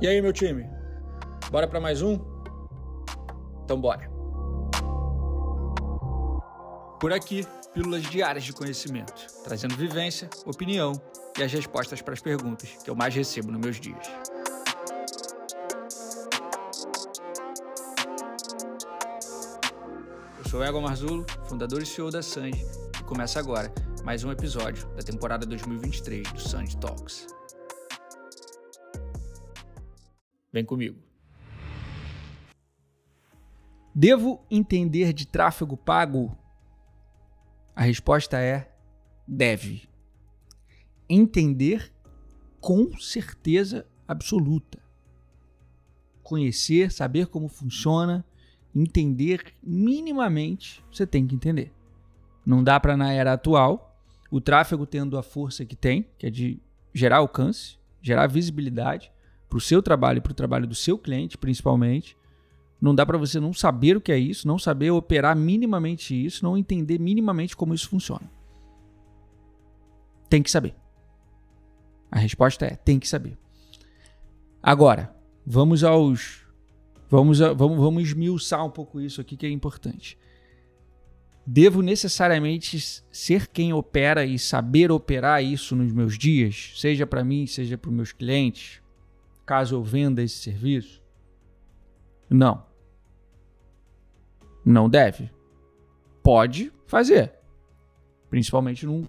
E aí, meu time? Bora para mais um? Então bora. Por aqui, pílulas diárias de conhecimento, trazendo vivência, opinião e as respostas para as perguntas que eu mais recebo nos meus dias. Eu sou Ego Marzulo, fundador e CEO da Sanji, e começa agora mais um episódio da temporada 2023 do Sanji Talks. Vem comigo. Devo entender de tráfego pago? A resposta é deve. Entender com certeza absoluta. Conhecer, saber como funciona, entender minimamente, você tem que entender. Não dá para na era atual, o tráfego tendo a força que tem, que é de gerar alcance, gerar visibilidade, para o seu trabalho e para o trabalho do seu cliente, principalmente. Não dá para você não saber o que é isso, não saber operar minimamente isso, não entender minimamente como isso funciona. Tem que saber. A resposta é: tem que saber. Agora, vamos aos. Vamos, vamos, vamos esmiuçar um pouco isso aqui que é importante. Devo necessariamente ser quem opera e saber operar isso nos meus dias, seja para mim, seja para os meus clientes? Caso eu venda esse serviço? Não. Não deve. Pode fazer. Principalmente no,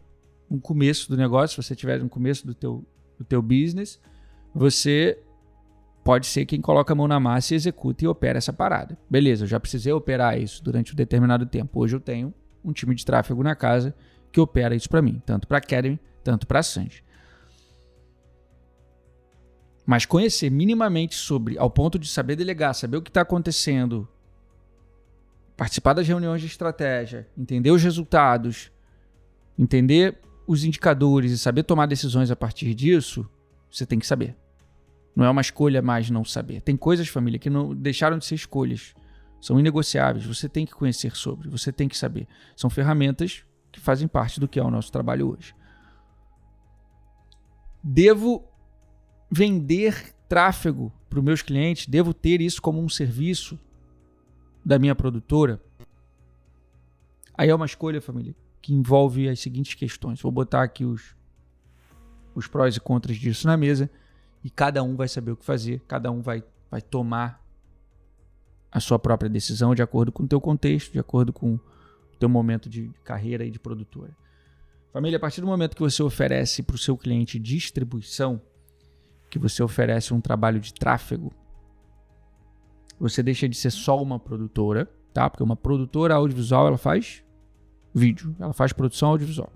no começo do negócio, se você estiver no começo do teu, do teu business, você pode ser quem coloca a mão na massa e executa e opera essa parada. Beleza, eu já precisei operar isso durante um determinado tempo. Hoje eu tenho um time de tráfego na casa que opera isso para mim, tanto para Academy, tanto para Sanji. Mas conhecer minimamente sobre, ao ponto de saber delegar, saber o que está acontecendo, participar das reuniões de estratégia, entender os resultados, entender os indicadores e saber tomar decisões a partir disso, você tem que saber. Não é uma escolha mais não saber. Tem coisas, família, que não deixaram de ser escolhas. São inegociáveis. Você tem que conhecer sobre, você tem que saber. São ferramentas que fazem parte do que é o nosso trabalho hoje. Devo vender tráfego para os meus clientes? Devo ter isso como um serviço da minha produtora? Aí é uma escolha, família, que envolve as seguintes questões. Vou botar aqui os, os prós e contras disso na mesa e cada um vai saber o que fazer, cada um vai, vai tomar a sua própria decisão de acordo com o teu contexto, de acordo com o teu momento de carreira e de produtora. Família, a partir do momento que você oferece para o seu cliente distribuição, que você oferece um trabalho de tráfego, você deixa de ser só uma produtora, tá? Porque uma produtora audiovisual ela faz vídeo, ela faz produção audiovisual.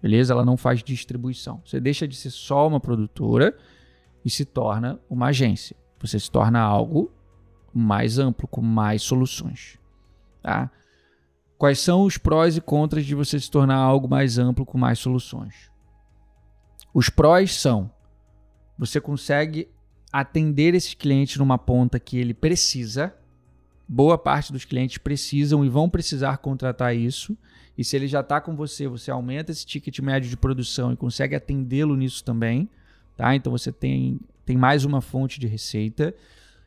Beleza? Ela não faz distribuição. Você deixa de ser só uma produtora e se torna uma agência. Você se torna algo mais amplo, com mais soluções. Tá? Quais são os prós e contras de você se tornar algo mais amplo, com mais soluções? Os prós são você consegue atender esses clientes numa ponta que ele precisa. Boa parte dos clientes precisam e vão precisar contratar isso. E se ele já está com você, você aumenta esse ticket médio de produção e consegue atendê-lo nisso também. Tá? Então você tem, tem mais uma fonte de receita.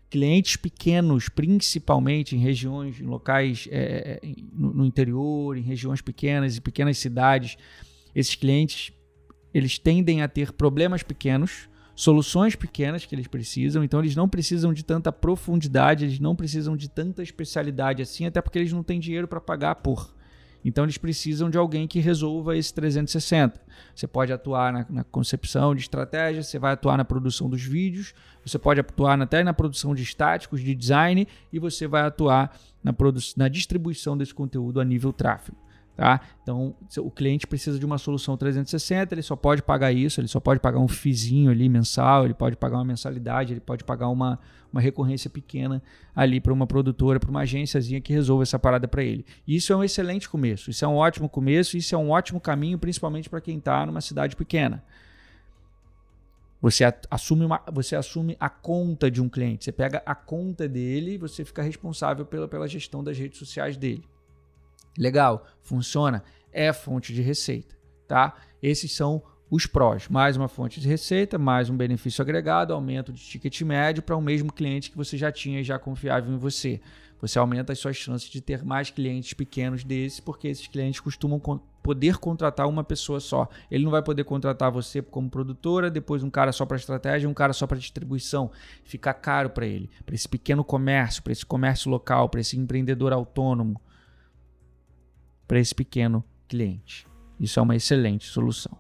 Clientes pequenos, principalmente em regiões, em locais é, é no, no interior, em regiões pequenas e pequenas cidades, esses clientes eles tendem a ter problemas pequenos soluções pequenas que eles precisam, então eles não precisam de tanta profundidade, eles não precisam de tanta especialidade assim, até porque eles não têm dinheiro para pagar por. Então eles precisam de alguém que resolva esse 360. Você pode atuar na, na, concepção de estratégia, você vai atuar na produção dos vídeos, você pode atuar até na produção de estáticos, de design, e você vai atuar na, na distribuição desse conteúdo a nível tráfego. Tá? Então, o cliente precisa de uma solução 360, ele só pode pagar isso, ele só pode pagar um fizinho ali mensal, ele pode pagar uma mensalidade, ele pode pagar uma, uma recorrência pequena ali para uma produtora, para uma agênciazinha que resolva essa parada para ele. Isso é um excelente começo, isso é um ótimo começo, isso é um ótimo caminho, principalmente para quem está numa cidade pequena. Você assume, uma, você assume a conta de um cliente, você pega a conta dele e você fica responsável pela, pela gestão das redes sociais dele. Legal, funciona, é fonte de receita, tá? Esses são os prós, mais uma fonte de receita, mais um benefício agregado, aumento de ticket médio para o mesmo cliente que você já tinha e já confiava em você. Você aumenta as suas chances de ter mais clientes pequenos desses, porque esses clientes costumam poder contratar uma pessoa só. Ele não vai poder contratar você como produtora, depois um cara só para estratégia, um cara só para distribuição. Fica caro para ele, para esse pequeno comércio, para esse comércio local, para esse empreendedor autônomo, para esse pequeno cliente. Isso é uma excelente solução.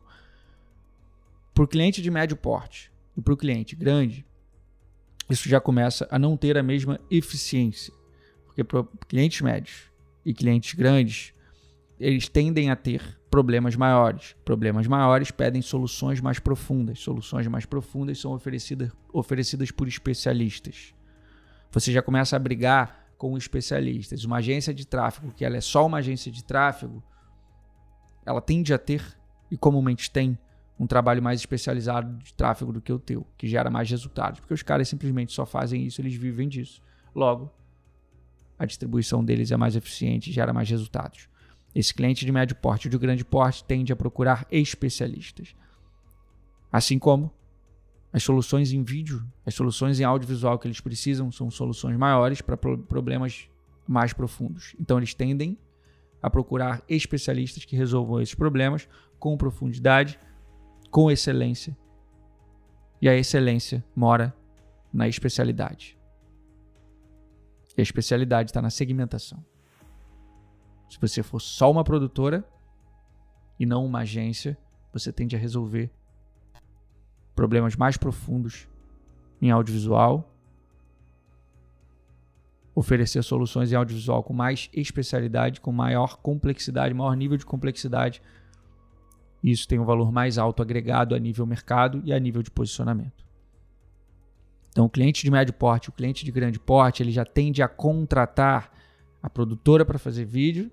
Para o cliente de médio porte e para o cliente grande, isso já começa a não ter a mesma eficiência. Porque para clientes médios e clientes grandes, eles tendem a ter problemas maiores. Problemas maiores pedem soluções mais profundas. Soluções mais profundas são oferecidas, oferecidas por especialistas. Você já começa a brigar com especialistas. Uma agência de tráfego, que ela é só uma agência de tráfego, ela tende a ter, e comumente tem, um trabalho mais especializado de tráfego do que o teu, que gera mais resultados. Porque os caras simplesmente só fazem isso, eles vivem disso. Logo, a distribuição deles é mais eficiente gera mais resultados. Esse cliente de médio porte e de grande porte tende a procurar especialistas. Assim como as soluções em vídeo, as soluções em audiovisual que eles precisam são soluções maiores para problemas mais profundos. Então eles tendem a procurar especialistas que resolvam esses problemas com profundidade, com excelência. E a excelência mora na especialidade. E a especialidade está na segmentação. Se você for só uma produtora e não uma agência, você tende a resolver problemas mais profundos em audiovisual, oferecer soluções em audiovisual com mais especialidade, com maior complexidade, maior nível de complexidade. Isso tem um valor mais alto agregado a nível mercado e a nível de posicionamento. Então, o cliente de médio porte, o cliente de grande porte, ele já tende a contratar a produtora para fazer vídeo,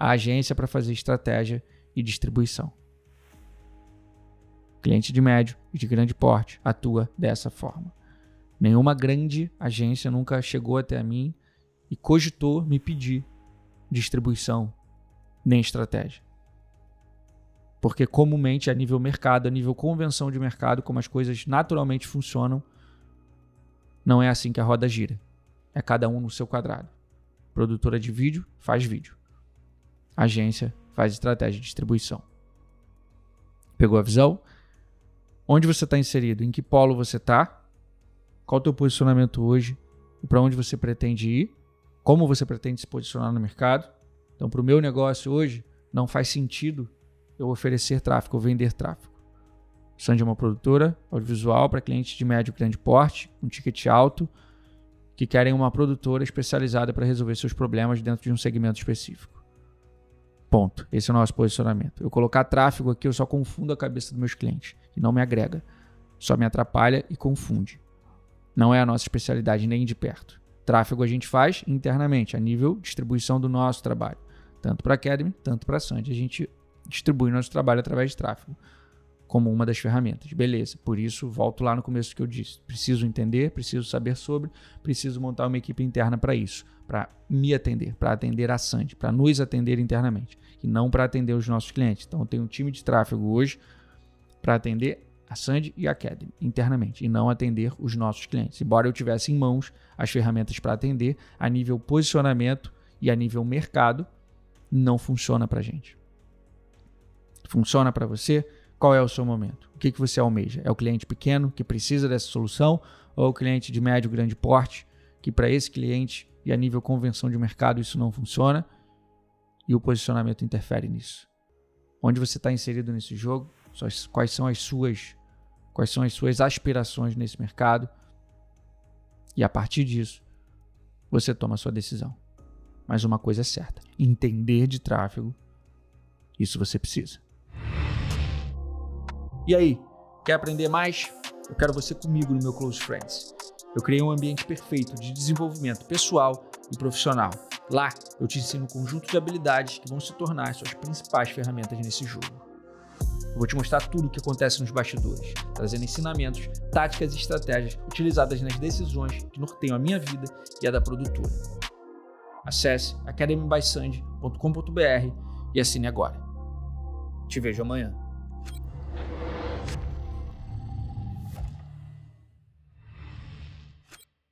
a agência para fazer estratégia e distribuição. Cliente de médio e de grande porte atua dessa forma. Nenhuma grande agência nunca chegou até mim e cogitou me pedir distribuição nem estratégia. Porque comumente a nível mercado, a nível convenção de mercado, como as coisas naturalmente funcionam, não é assim que a roda gira. É cada um no seu quadrado. Produtora de vídeo faz vídeo. Agência faz estratégia de distribuição. Pegou a visão? Onde você está inserido? Em que polo você está? Qual o teu posicionamento hoje? Para onde você pretende ir? Como você pretende se posicionar no mercado? Então, para o meu negócio hoje, não faz sentido eu oferecer tráfego ou vender tráfego. Sandy é uma produtora audiovisual para clientes de médio e grande porte, um ticket alto, que querem uma produtora especializada para resolver seus problemas dentro de um segmento específico. Ponto. Esse é o nosso posicionamento. Eu colocar tráfego aqui, eu só confundo a cabeça dos meus clientes e não me agrega. Só me atrapalha e confunde. Não é a nossa especialidade nem de perto. Tráfego a gente faz internamente, a nível distribuição do nosso trabalho. Tanto para a Academy, tanto para a Sandy. A gente distribui nosso trabalho através de tráfego como uma das ferramentas. Beleza, por isso volto lá no começo que eu disse. Preciso entender, preciso saber sobre, preciso montar uma equipe interna para isso, para me atender, para atender a Sandy, para nos atender internamente e não para atender os nossos clientes. Então eu tenho um time de tráfego hoje para atender a Sandy e a Academy internamente e não atender os nossos clientes. Embora eu tivesse em mãos as ferramentas para atender, a nível posicionamento e a nível mercado, não funciona para gente. Funciona para você? Qual é o seu momento? O que, que você almeja? É o cliente pequeno que precisa dessa solução ou o cliente de médio, grande porte que para esse cliente e a nível convenção de mercado isso não funciona e o posicionamento interfere nisso? Onde você está inserido nesse jogo? Quais são as suas quais são as suas aspirações nesse mercado? E a partir disso, você toma a sua decisão. Mas uma coisa é certa: entender de tráfego, isso você precisa. E aí, quer aprender mais? Eu quero você comigo no meu Close Friends. Eu criei um ambiente perfeito de desenvolvimento pessoal e profissional. Lá, eu te ensino um conjunto de habilidades que vão se tornar as suas principais ferramentas nesse jogo. Eu vou te mostrar tudo o que acontece nos bastidores, trazendo ensinamentos, táticas e estratégias utilizadas nas decisões que norteiam a minha vida e a da produtora. Acesse academybysand.com.br e assine agora. Te vejo amanhã.